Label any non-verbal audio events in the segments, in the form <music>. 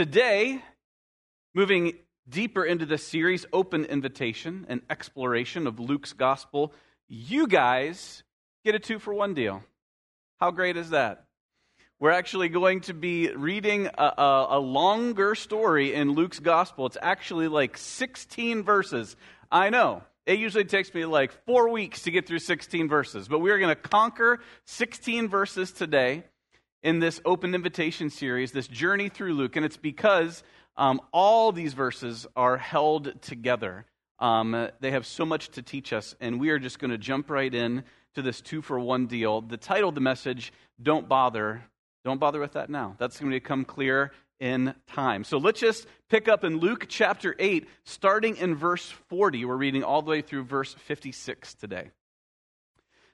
Today, moving deeper into this series, Open Invitation, and exploration of Luke's gospel, you guys get a two for one deal. How great is that? We're actually going to be reading a, a, a, longer story in Luke's gospel. It's actually like 16 verses. I know. It usually takes me like four weeks to get through 16 verses, but we are going to conquer 16 verses today in this open invitation series, this journey through Luke, and it's because um, all these verses are held together. Um, they have so much to teach us, and we are just going to jump right in to this two for one deal. The title of the message, Don't Bother, don't bother with that now. That's going to become clear in time. So let's just pick up in Luke chapter 8, starting in verse 40. We're reading all the way through verse 56 today.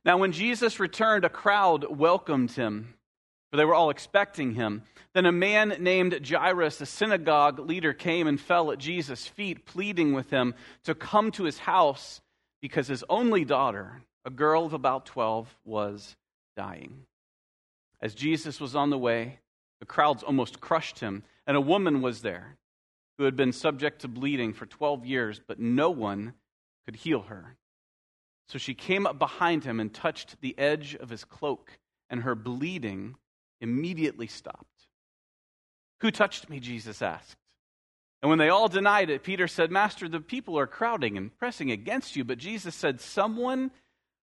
Now, when Jesus returned, a crowd welcomed him, for they were all expecting him. Then a man named Jairus, a synagogue leader, came and fell at Jesus' feet, pleading with him to come to his house because his only daughter, a girl of about 12, was dying. As Jesus was on the way, the crowds almost crushed him, and a woman was there who had been subject to bleeding for 12 years, but no one could heal her. So she came up behind him and touched the edge of his cloak, and her bleeding immediately stopped. Who touched me? Jesus asked. And when they all denied it, Peter said, Master, the people are crowding and pressing against you. But Jesus said, Someone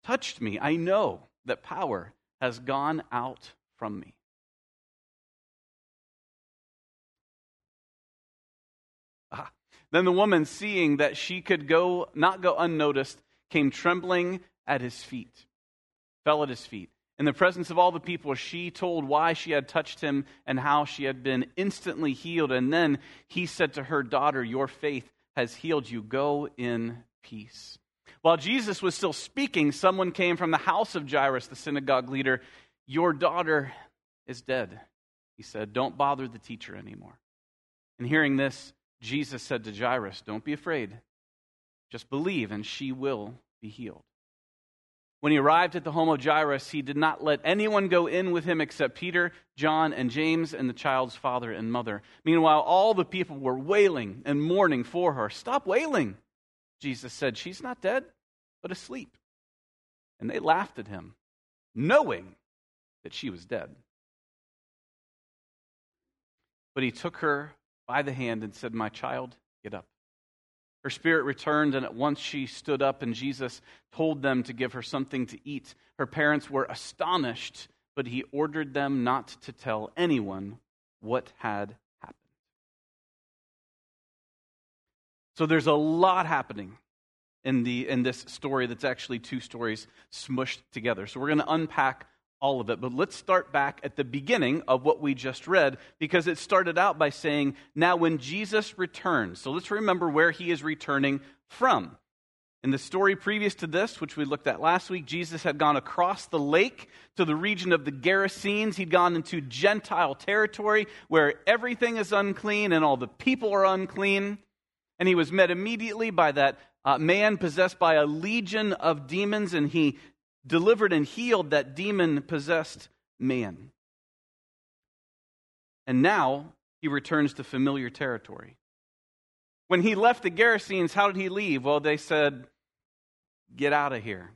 touched me. I know that power has gone out from me. Ah. Then the woman, seeing that she could go not go unnoticed, came trembling at his feet, fell at his feet. In the presence of all the people, she told why she had touched him and how she had been instantly healed. And then he said to her, Daughter, your faith has healed you. Go in peace. While Jesus was still speaking, someone came from the house of Jairus, the synagogue leader. Your daughter is dead. He said, Don't bother the teacher anymore. And hearing this, Jesus said to Jairus, Don't be afraid. Just believe, and she will be healed. When he arrived at the home of Jairus, he did not let anyone go in with him except Peter, John, and James, and the child's father and mother. Meanwhile, all the people were wailing and mourning for her. Stop wailing, Jesus said, She's not dead, but asleep. And they laughed at him, knowing that she was dead. But he took her by the hand and said, My child, get up. Her spirit returned, and at once she stood up, and Jesus told them to give her something to eat. Her parents were astonished, but he ordered them not to tell anyone what had happened. So there's a lot happening in, the, in this story that's actually two stories smushed together. So we're going to unpack all of it. But let's start back at the beginning of what we just read because it started out by saying, Now when Jesus returns. So let's remember where he is returning from. In the story previous to this, which we looked at last week, Jesus had gone across the lake to the region of the Gerasenes. He'd gone into Gentile territory where everything is unclean and all the people are unclean. And he was met immediately by that uh, man possessed by a legion of demons, and he delivered and healed that demon possessed man. And now he returns to familiar territory. When he left the Gerasenes, how did he leave? Well, they said, Get out of here.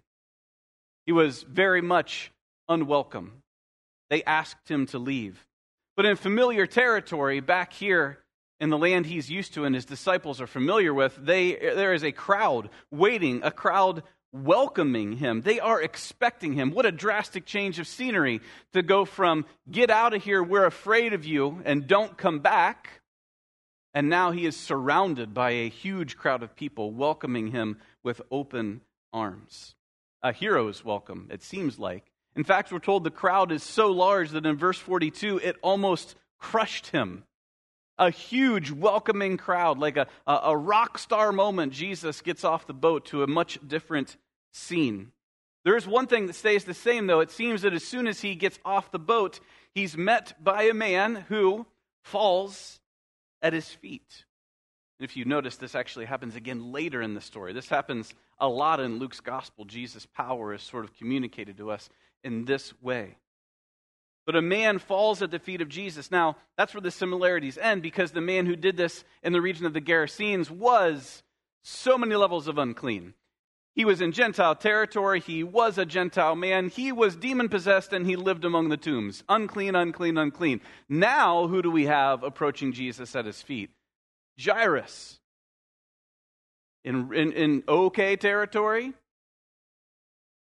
He was very much unwelcome. They asked him to leave. But in familiar territory, back here in the land he's used to and his disciples are familiar with, they, there is a crowd waiting, a crowd welcoming him. They are expecting him. What a drastic change of scenery to go from get out of here, we're afraid of you, and don't come back. And now he is surrounded by a huge crowd of people welcoming him with open arms. A hero's welcome, it seems like. In fact, we're told the crowd is so large that in verse 42, it almost crushed him. A huge welcoming crowd, like a, a, rock star moment. Jesus gets off the boat to a much different scene. There is one thing that stays the same, though. It seems that as soon as he gets off the boat, he's met by a man who falls at his feet. And if you notice, this actually happens again later in the story. This happens a lot in Luke's gospel. Jesus' power is sort of communicated to us in this way. But a man falls at the feet of Jesus. Now, that's where the similarities end because the man who did this in the region of the Gerasenes was so many levels of unclean. He was in Gentile territory. He was a Gentile man. He was demon possessed and he lived among the tombs. Unclean, unclean, unclean. Now, who do we have approaching Jesus at his feet? Jairus. In, in, in okay territory,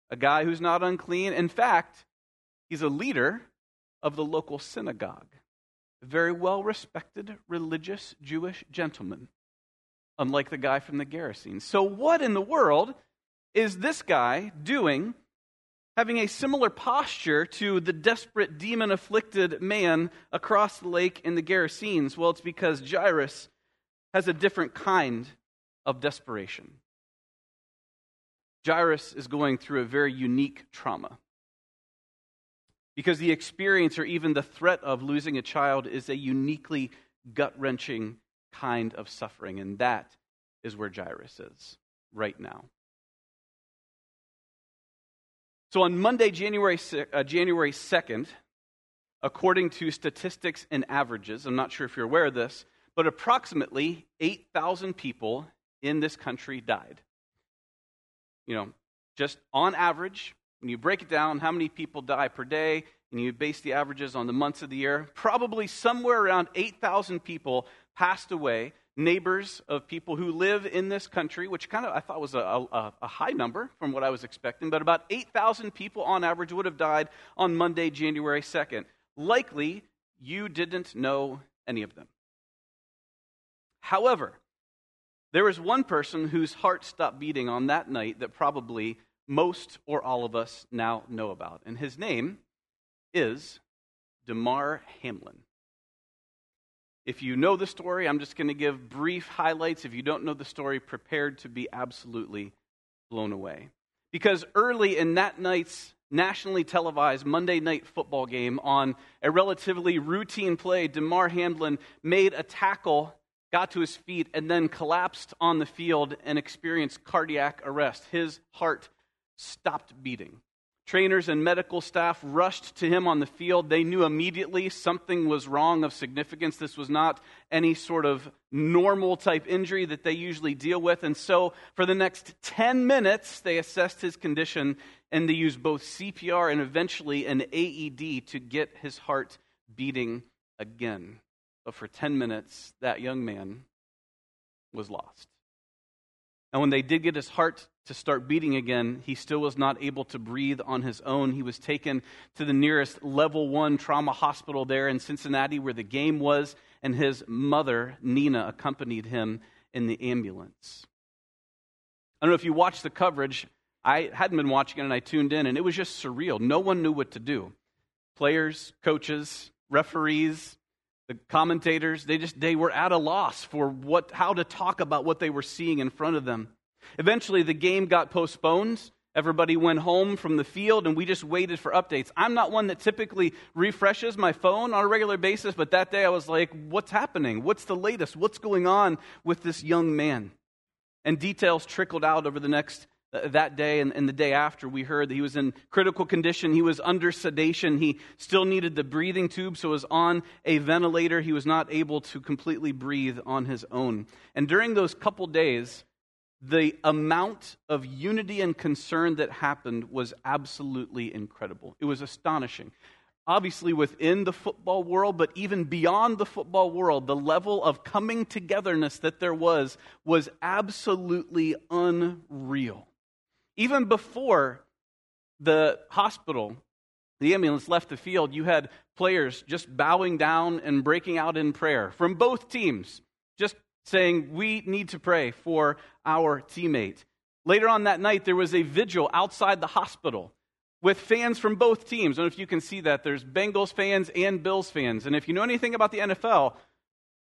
a guy who's not unclean. In fact, he's a leader of the local synagogue, a very well respected religious Jewish gentleman, unlike the guy from the Gerasenes. So, what in the world is this guy doing having a similar posture to the desperate demon afflicted man across the lake in the Gerasenes? Well, it's because Jairus has a different kind of desperation. Jairus is going through a very unique trauma. Because the experience or even the threat of losing a child is a uniquely gut wrenching kind of suffering. And that is where Jairus is right now. So on Monday, January, uh, January 2nd, according to statistics and averages, I'm not sure if you're aware of this, but approximately 8,000 people in this country died. You know, just on average, when you break it down, how many people die per day, and you base the averages on the months of the year, probably somewhere around 8,000 people passed away neighbors of people who live in this country, which kind of I thought was a, a, a high number from what I was expecting, but about 8,000 people on average would have died on Monday, January 2nd. Likely, you didn't know any of them. However, there is one person whose heart stopped beating on that night that probably most or all of us now know about, and his name is Damar Hamlin. If you know the story, I'm just going to give brief highlights. If you don't know the story, prepared to be absolutely blown away. Because early in that night's nationally televised Monday night football game on a relatively routine play, Damar Hamlin made a tackle, got to his feet, and then collapsed on the field and experienced cardiac arrest. His heart stopped beating. Trainers and medical staff rushed to him on the field. They knew immediately something was wrong of significance. This was not any sort of normal type injury that they usually deal with. And so, for the next 10 minutes, they assessed his condition and they used both CPR and eventually an AED to get his heart beating again. But for 10 minutes, that young man was lost. And when they did get his heart to start beating again, he still was not able to breathe on his own. He was taken to the nearest level one trauma hospital there in Cincinnati where the game was, and his mother, Nina, accompanied him in the ambulance. I don't know if you watched the coverage. I hadn't been watching it and I tuned in, and it was just surreal. No one knew what to do. Players, coaches, referees, the commentators, they just they were at a loss for what how to talk about what they were seeing in front of them. Eventually, the game got postponed. Everybody went home from the field, and we just waited for updates. I'm not one that typically refreshes my phone on a regular basis, but that day I was like, What's happening? What's the latest? What's going on with this young man? And details trickled out over the next uh, that day and, and, the day after, we heard that he was in critical condition. He was under sedation. He still needed the breathing tube, so was on a ventilator. He was not able to completely breathe on his own. And during those couple days, the amount of unity and concern that happened was absolutely incredible. It was astonishing. Obviously, within the football world, but even beyond the football world, the level of coming togetherness that there was was absolutely unreal. Even before the hospital, the ambulance left the field, you had players just bowing down and breaking out in prayer from both teams, just saying, We need to pray for our teammate. Later on that night, there was a vigil outside the hospital with fans from both teams. I don't know if you can see that. There's Bengals fans and Bills fans. And if you know anything about the NFL,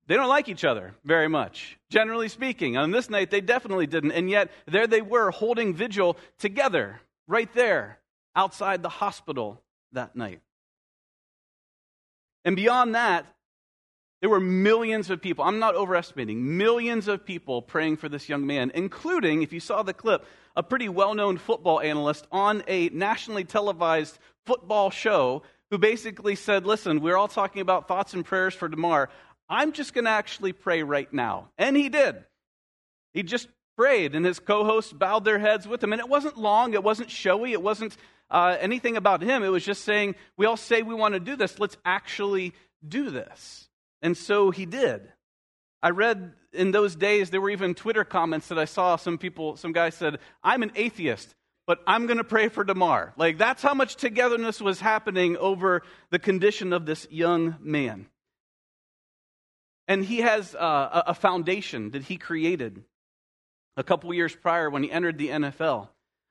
they don't like each other very much, generally speaking. On this night, they definitely didn't. And yet, there they were holding vigil together, right there, outside the hospital that night. And beyond that, there were millions of people, I'm not overestimating, millions of people praying for this young man, including, if you saw the clip, a pretty well known football analyst on a nationally televised football show who basically said, Listen, we're all talking about thoughts and prayers for Damar. I'm just going to actually pray right now. And he did. He just prayed, and his co hosts bowed their heads with him. And it wasn't long, it wasn't showy, it wasn't uh, anything about him. It was just saying, We all say we want to do this. Let's actually do this. And so he did. I read in those days, there were even Twitter comments that I saw. Some people, some guy said, I'm an atheist, but I'm going to pray for Damar. Like, that's how much togetherness was happening over the condition of this young man. And he has uh, a foundation that he created a couple years prior when he entered the NFL.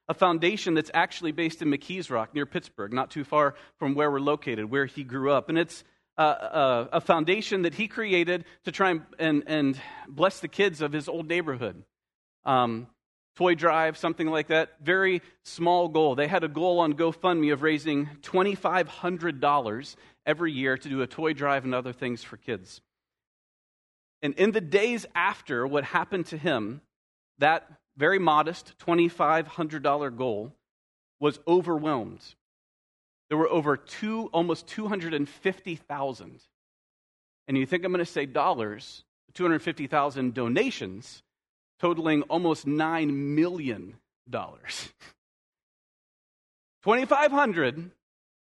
A foundation that's actually based in McKees Rock near Pittsburgh, not too far from where we're located, where he grew up. And it's uh, a foundation that he created to try and, and, and, bless the kids of his old neighborhood. Um, toy drive, something like that. Very small goal. They had a goal on GoFundMe of raising $2,500 every year to do a toy drive and other things for kids. And in the days after what happened to him, that very modest $2,500 goal was overwhelmed there were over two, almost 250,000. And you think I'm going to say dollars, 250,000 donations, totaling almost $9 million. 2,500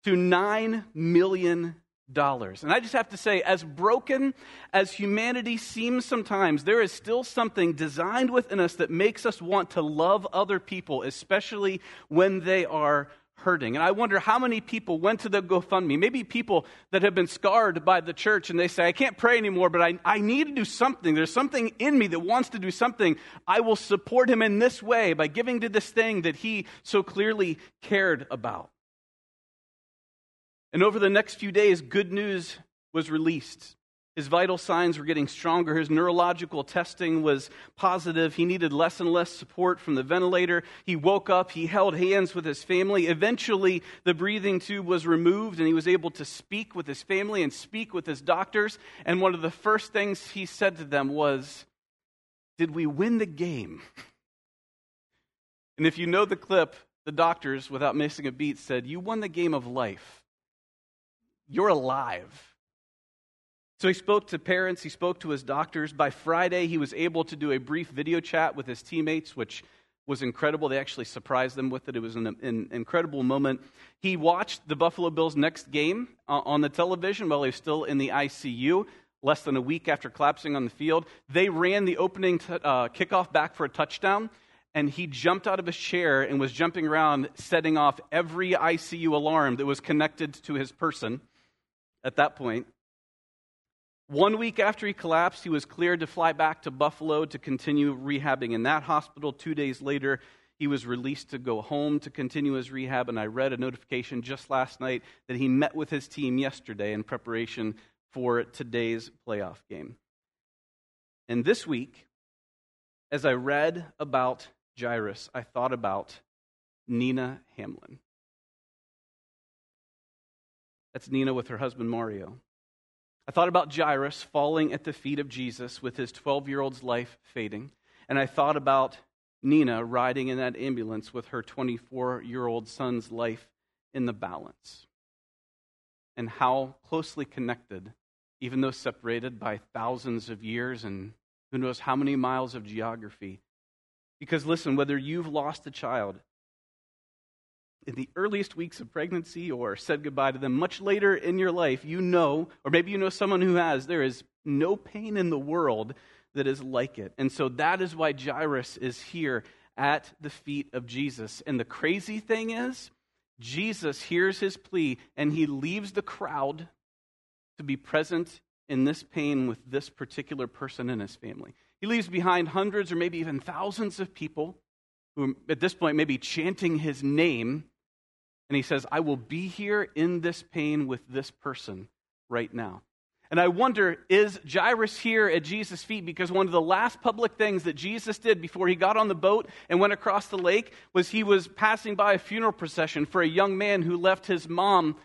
to $9 million. And I just have to say, as broken as humanity seems sometimes, there is still something designed within us that makes us want to love other people, especially when they are hurting. And I wonder how many people went to the GoFundMe, maybe people that have been scarred by the church, and they say, I can't pray anymore, but I, I need to do something. There's something in me that wants to do something. I will support him in this way by giving to this thing that he so clearly cared about. And over the next few days, good news was released. His vital signs were getting stronger. His neurological testing was positive. He needed less and less support from the ventilator. He woke up. He held hands with his family. Eventually, the breathing tube was removed, and he was able to speak with his family and speak with his doctors. And one of the first things he said to them was, Did we win the game? And if you know the clip, the doctors, without missing a beat, said, You won the game of life. You're alive. So he spoke to parents, he spoke to his doctors. By Friday, he was able to do a brief video chat with his teammates, which was incredible. They actually surprised them with it. It was an, an incredible moment. He watched the Buffalo Bills' next game uh, on the television while he was still in the ICU, less than a week after collapsing on the field. They ran the opening t- uh, kickoff back for a touchdown, and he jumped out of his chair and was jumping around, setting off every ICU alarm that was connected to his person at that point. One week after he collapsed, he was cleared to fly back to Buffalo to continue rehabbing in that hospital. Two days later, he was released to go home to continue his rehab. And I read a notification just last night that he met with his team yesterday in preparation for today's playoff game. And this week, as I read about Jairus, I thought about Nina Hamlin. That's Nina with her husband Mario. I thought about Jairus falling at the feet of Jesus with his 12 year old's life fading. And I thought about Nina riding in that ambulance with her 24 year old son's life in the balance. And how closely connected, even though separated by thousands of years and who knows how many miles of geography. Because listen, whether you've lost a child, in the earliest weeks of pregnancy or said goodbye to them much later in your life, you know, or maybe you know someone who has, there is no pain in the world that is like it. And so that is why Jairus is here at the feet of Jesus. And the crazy thing is, Jesus hears his plea and he leaves the crowd to be present in this pain with this particular person in his family. He leaves behind hundreds or maybe even thousands of people who, at this point, may be chanting his name and he says, I will be here in this pain with this person right now. And I wonder, is Jairus here at Jesus' feet? Because one of the last public things that Jesus did before he got on the boat and went across the lake was he was passing by a funeral procession for a young man who left his mom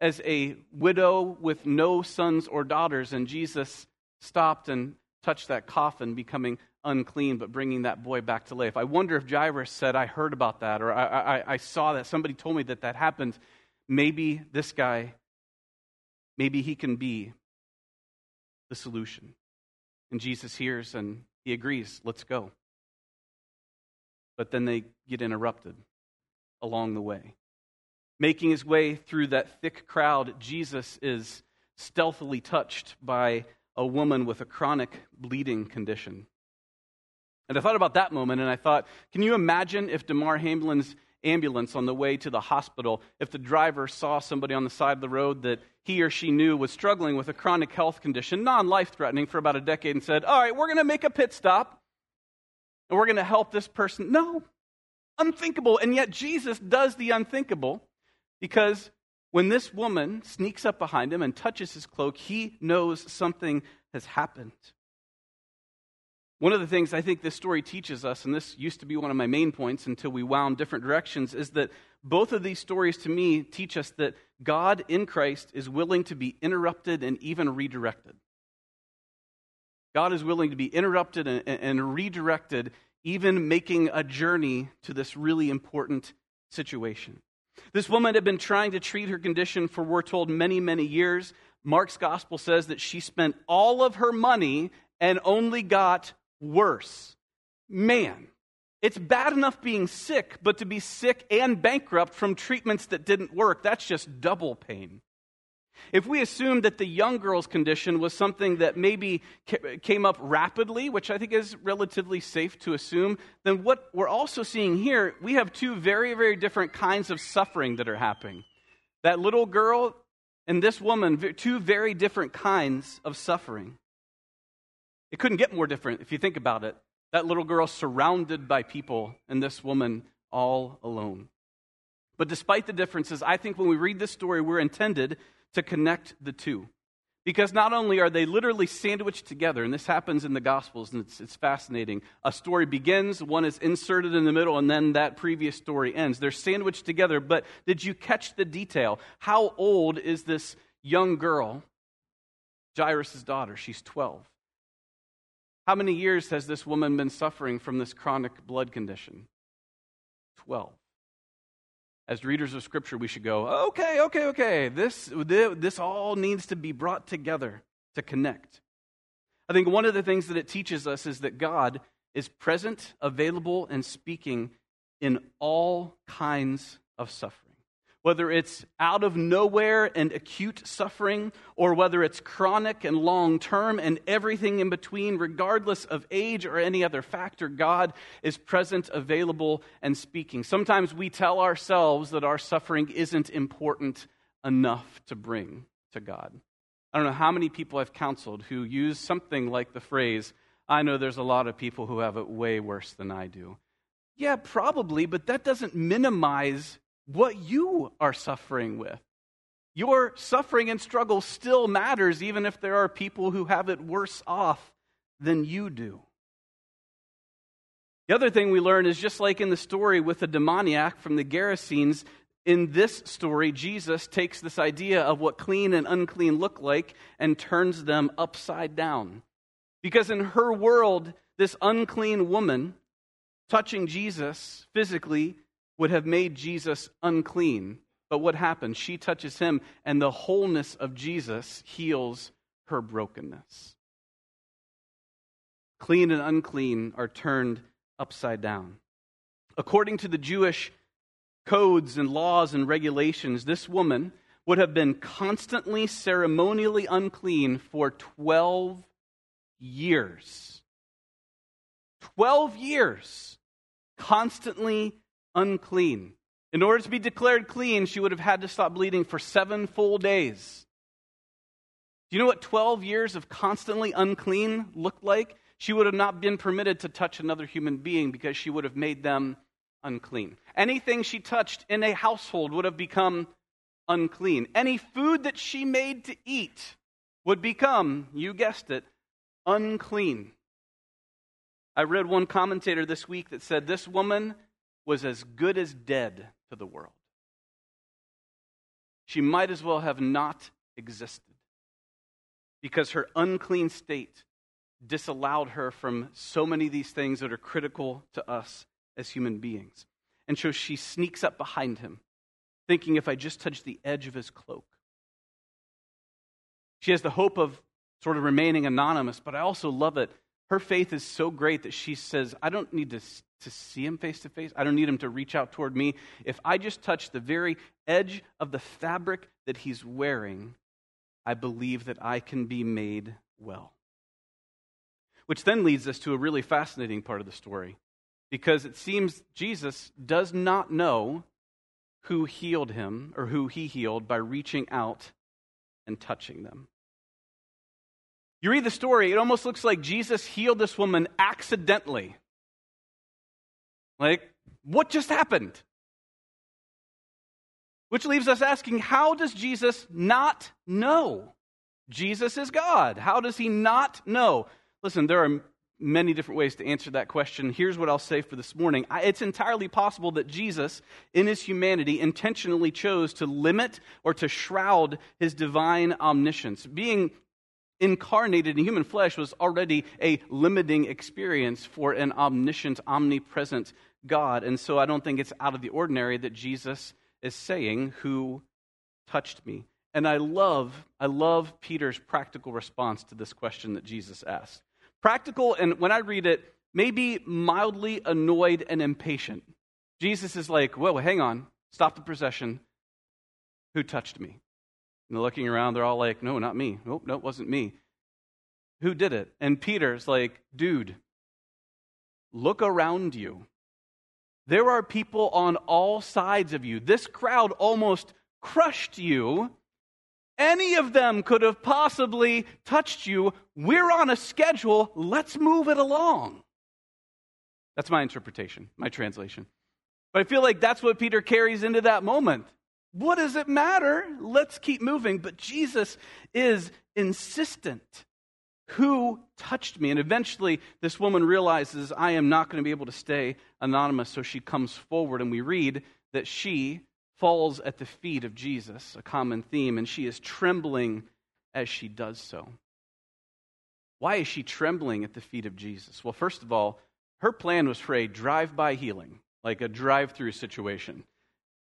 as a widow with no sons or daughters. And Jesus stopped and touched that coffin, becoming unclean, but bringing that boy back to life. I wonder if Jairus said, I heard about that, or I, I, I saw that. Somebody told me that that happened. maybe this guy, maybe he can be the solution. And Jesus hears and he agrees, let's go. But then they get interrupted along the way. Making his way through that thick crowd, Jesus is stealthily touched by a woman with a chronic bleeding condition. And I thought about that moment and I thought, can you imagine if Damar Hamlin's ambulance on the way to the hospital, if the driver saw somebody on the side of the road that he or she knew was struggling with a chronic health condition, non life threatening, for about a decade, and said, All right, we're going to make a pit stop and we're going to help this person. No, unthinkable. And yet Jesus does the unthinkable because when this woman sneaks up behind him and touches his cloak, he knows something has happened. One of the things I think this story teaches us, and this used to be one of my main points until we wound different directions, is that both of these stories to me teach us that God in Christ is willing to be interrupted and even redirected. God is willing to be interrupted and, and redirected, even making a journey to this really important situation. This woman had been trying to treat her condition for, we're told, many, many years. Mark's gospel says that she spent all of her money and only got worse. Man, it's bad enough being sick, but to be sick and bankrupt from treatments that didn't work, that's just double pain. If we assume that the young girl's condition was something that maybe came up rapidly, which I think is relatively safe to assume, then what we're also seeing here, we have two very, very different kinds of suffering that are happening. That little girl and this woman, two very different kinds of suffering. It couldn't get more different if you think about it. That little girl surrounded by people, and this woman all alone. But despite the differences, I think when we read this story, we're intended to connect the two. Because not only are they literally sandwiched together, and this happens in the Gospels, and it's, it's, fascinating. A story begins, one is inserted in the middle, and then that previous story ends. They're sandwiched together, but did you catch the detail? How old is this young girl, Jairus' daughter? She's 12. How many years has this woman been suffering from this chronic blood condition? 12. As readers of Scripture, we should go, okay, okay, okay. This, this all needs to be brought together to connect. I think one of the things that it teaches us is that God is present, available, and speaking in all kinds of suffering whether it's out of nowhere and acute suffering, or whether it's chronic and long term and everything in between, regardless of age or any other factor, God is present, available, and speaking. Sometimes we tell ourselves that our suffering isn't important enough to bring to God. I don't know how many people I've counseled who use something like the phrase, I know there's a lot of people who have it way worse than I do. Yeah, probably, but that doesn't minimize what you are suffering with. Your suffering and struggle still matters, even if there are people who have it worse off than you do. The other thing we learn is just like in the story with the demoniac from the Gerasenes, in this story, Jesus takes this idea of what clean and unclean look like and turns them upside down. Because in her world, this unclean woman touching Jesus physically would have made Jesus unclean. But what happens? She touches him, and the wholeness of Jesus heals her brokenness. Clean and unclean are turned upside down. According to the Jewish codes and laws and regulations, this woman would have been constantly ceremonially unclean for 12 years. 12 years. Constantly unclean. In order to be declared clean, she would have had to stop bleeding for seven full days. Do you know what 12 years of constantly unclean looked like? She would have not been permitted to touch another human being because she would have made them unclean. Anything she touched in a household would have become unclean. Any food that she made to eat would become, you guessed it, unclean. I read one commentator this week that said this woman was as good as dead to the world. She might as well have not existed because her unclean state disallowed her from so many of these things that are critical to us as human beings. And so she sneaks up behind him thinking if I just touch the edge of his cloak. She has the hope of sort of remaining anonymous, but I also love it. Her faith is so great that she says, I don't need to, to see him face to face. I don't need him to reach out toward me. If I just touch the very edge of the fabric that he's wearing, I believe that I can be made well. Which then leads us to a really fascinating part of the story because it seems Jesus does not know who healed him or who he healed by reaching out and touching them. You read the story, it almost looks like Jesus healed this woman accidentally. Like, what just happened? Which leaves us asking, how does Jesus not know? Jesus is God. How does he not know? Listen, there are many different ways to answer that question. Here's what I'll say for this morning it's entirely possible that Jesus, in his humanity, intentionally chose to limit or to shroud his divine omniscience. Being incarnated in human flesh was already a limiting experience for an omniscient, omnipresent God. And so I don't think it's out of the ordinary that Jesus is saying, Who touched me? And I love, I love Peter's practical response to this question that Jesus asked. Practical, and when I read it, maybe mildly annoyed and impatient. Jesus is like, Whoa, hang on, stop the procession. Who touched me? And looking around, they're all like, No, not me. Nope, no, it wasn't me. Who did it? And Peter's like, Dude, look around you. There are people on all sides of you. This crowd almost crushed you. Any of them could have possibly touched you. We're on a schedule. Let's move it along. That's my interpretation, my translation. But I feel like that's what Peter carries into that moment. What does it matter? Let's keep moving. But Jesus is insistent. Who touched me? And eventually, this woman realizes, I am not going to be able to stay anonymous. So she comes forward, and we read that she falls at the feet of Jesus, a common theme, and she is trembling as she does so. Why is she trembling at the feet of Jesus? Well, first of all, her plan was for a drive by healing, like a drive through situation.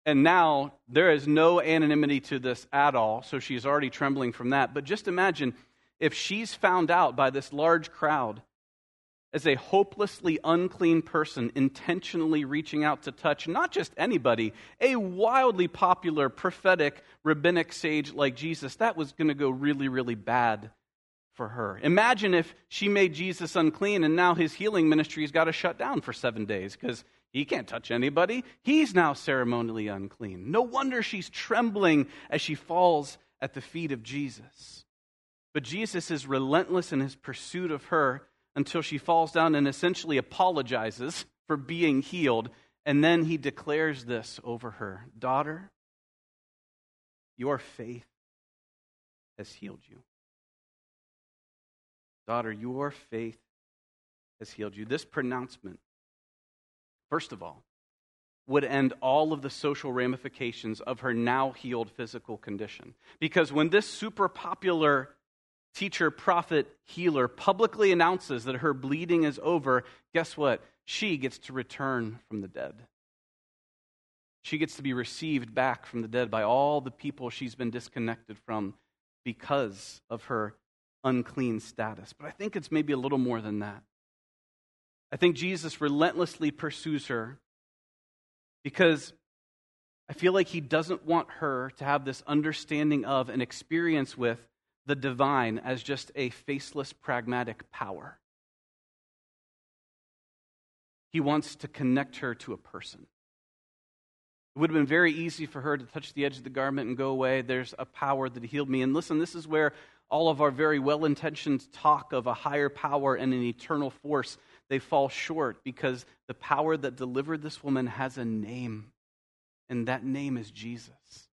And now there is no anonymity to this at all, so she's already trembling from that. But just imagine if she's found out by this large crowd as a hopelessly unclean person intentionally reaching out to touch not just anybody, a wildly popular prophetic rabbinic sage like Jesus, that was going to go really, really bad for her. Imagine if she made Jesus unclean and now his healing ministry has got to shut down for seven days because he can't touch anybody. He's now ceremonially unclean. No wonder she's trembling as she falls at the feet of Jesus. But Jesus is relentless in his pursuit of her until she falls down and essentially apologizes for being healed. And then he declares this over her Daughter, your faith has healed you. Daughter, your faith has healed you. This pronouncement, first of all, would end all of the social ramifications of her now healed physical condition. Because when this super popular teacher, prophet, healer publicly announces that her bleeding is over, guess what? She gets to return from the dead. She gets to be received back from the dead by all the people she's been disconnected from because of her unclean status. But I think it's maybe a little more than that. I think Jesus relentlessly pursues her because I feel like he doesn't want her to have this understanding of and experience with the divine as just a faceless, pragmatic power. He wants to connect her to a person. It would have been very easy for her to touch the edge of the garment and go away. There's a power that healed me. And listen, this is where all of our very well intentioned talk of a higher power and an eternal force they fall short because the power that delivered this woman has a name and that name is Jesus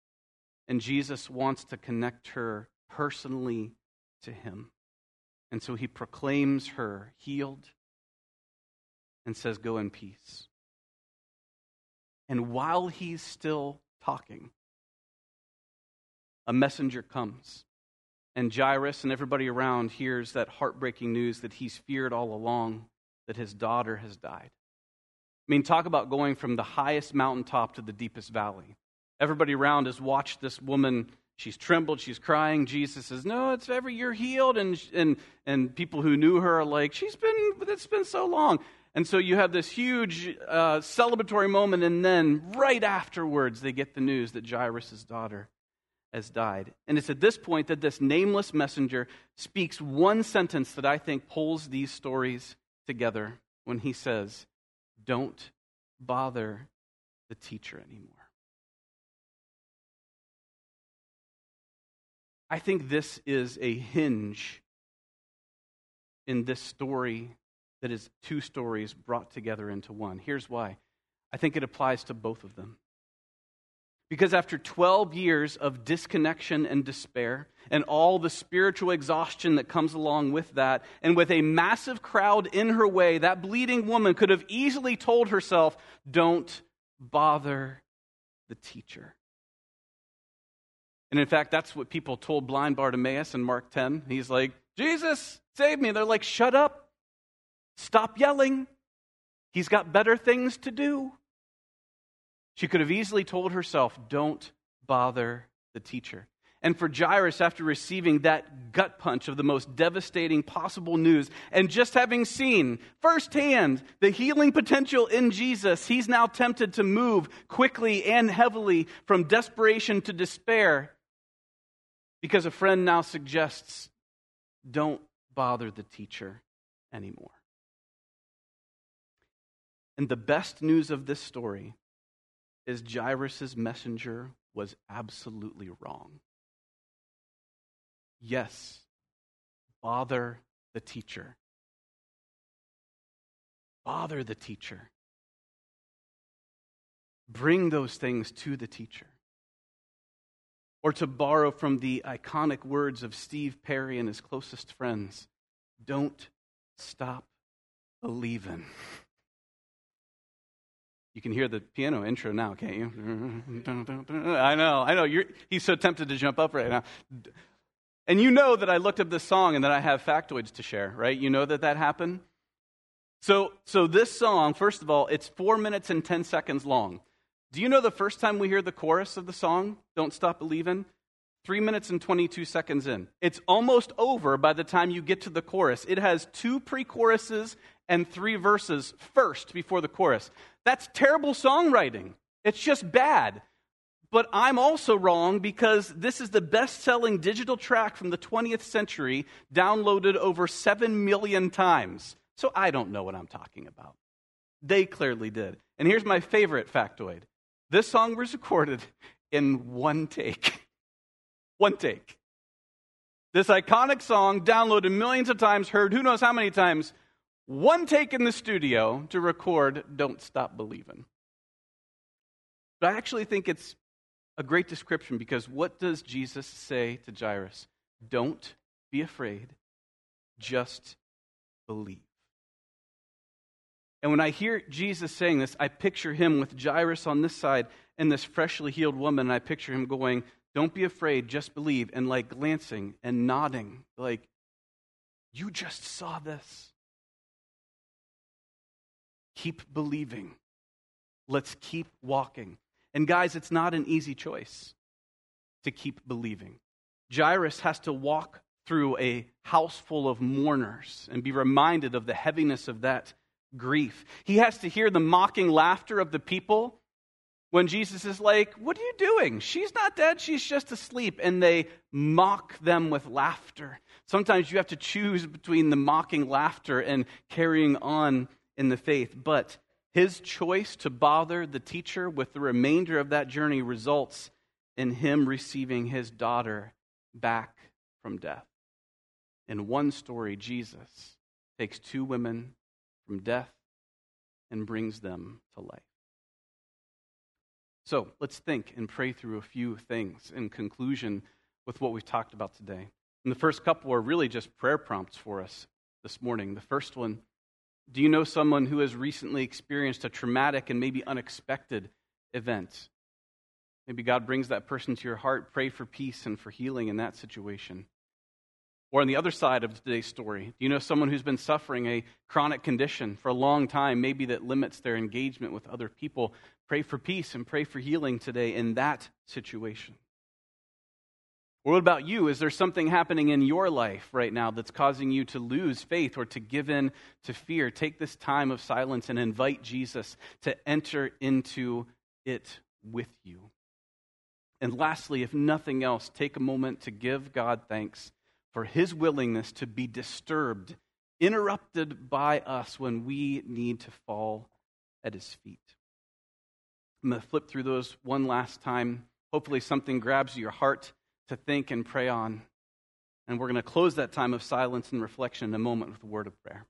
and Jesus wants to connect her personally to him. And so he proclaims her healed and says, Go in peace. And while he's still talking, a messenger comes. And Jairus and everybody around hears that heartbreaking news that he's feared all along that his daughter has died. I mean, talk about going from the highest mountaintop to the deepest valley Everybody around has watched this woman. She's trembled, she's crying. Jesus says, No, it's ever you're healed. And, and, and people who knew her are like, She's been, it's been so long. And so you have this huge uh, celebratory moment, and then right afterwards, they get the news that Jairus' daughter has died. And it's at this point that this nameless messenger speaks one sentence that I think pulls these stories together when he says, Don't bother the teacher anymore. I think this is a hinge in this story that is two stories brought together into one. Here's why I think it applies to both of them. Because after 12 years of disconnection and despair, and all the spiritual exhaustion that comes along with that, and with a massive crowd in her way, that bleeding woman could have easily told herself, Don't bother the teacher. And in fact, that's what people told blind Bartimaeus in Mark 10. He's like, Jesus, save me. They're like, Shut up. Stop yelling. He's got better things to do. She could have easily told herself, Don't bother the teacher. And for Jairus, after receiving that gut punch of the most devastating possible news, and just having seen firsthand the healing potential in Jesus, he's now tempted to move quickly and heavily from desperation to despair because a friend now suggests, Don't bother the teacher anymore. And the best news of this story is Jairus' messenger was absolutely wrong. Yes, bother the teacher. Bother the teacher. Bring those things to the teacher. Or to borrow from the iconic words of Steve Perry and his closest friends, don't stop believing. <laughs> You can hear the piano intro now, can't you? <laughs> I know, I know. You're, he's so tempted to jump up right now. And you know that I looked up this song and that I have factoids to share, right? You know that that happened? So, so this song, first of all, it's four minutes and 10 seconds long. Do you know the first time we hear the chorus of the song, Don't Stop Believing? Three minutes and 22 seconds in. It's almost over by the time you get to the chorus. It has two pre choruses and three verses first before the chorus. That's terrible songwriting. It's just bad. But I'm also wrong because this is the best selling digital track from the 20th century, downloaded over 7 million times. So I don't know what I'm talking about. They clearly did. And here's my favorite factoid this song was recorded in one take. <laughs> one take. This iconic song, downloaded millions of times, heard who knows how many times, one take in the studio to record Don't Stop Believing. But I actually think it's a great description because what does Jesus say to Jairus? Don't be afraid, just believe. And when I hear Jesus saying this, I picture him with Jairus on this side and this freshly healed woman, and I picture him going, Don't be afraid, just believe, and like glancing and nodding, like, You just saw this. Keep believing. Let's keep walking. And guys, it's not an easy choice to keep believing. Jairus has to walk through a house full of mourners and be reminded of the heaviness of that grief. He has to hear the mocking laughter of the people when Jesus is like, What are you doing? She's not dead, she's just asleep. And they mock them with laughter. Sometimes you have to choose between the mocking laughter and carrying on in the faith. But his choice to bother the teacher with the remainder of that journey results in him receiving his daughter back from death. In one story, Jesus takes two women from death and brings them to life. So let's think and pray through a few things in conclusion with what we've talked about today. And the first couple are really just prayer prompts for us this morning. The first one do you know someone who has recently experienced a traumatic and maybe unexpected event? Maybe God brings that person to your heart. Pray for peace and for healing in that situation. Or on the other side of today's story, do you know someone who's been suffering a chronic condition for a long time, maybe that limits their engagement with other people? Pray for peace and pray for healing today in that situation. Or what about you? Is there something happening in your life right now that's causing you to lose faith or to give in to fear? Take this time of silence and invite Jesus to enter into it with you. And lastly, if nothing else, take a moment to give God thanks for his willingness to be disturbed, interrupted by us when we need to fall at his feet. I'm going to flip through those one last time. Hopefully, something grabs your heart to think and pray on. And we're going to close that time of silence and reflection in a moment with a word of prayer.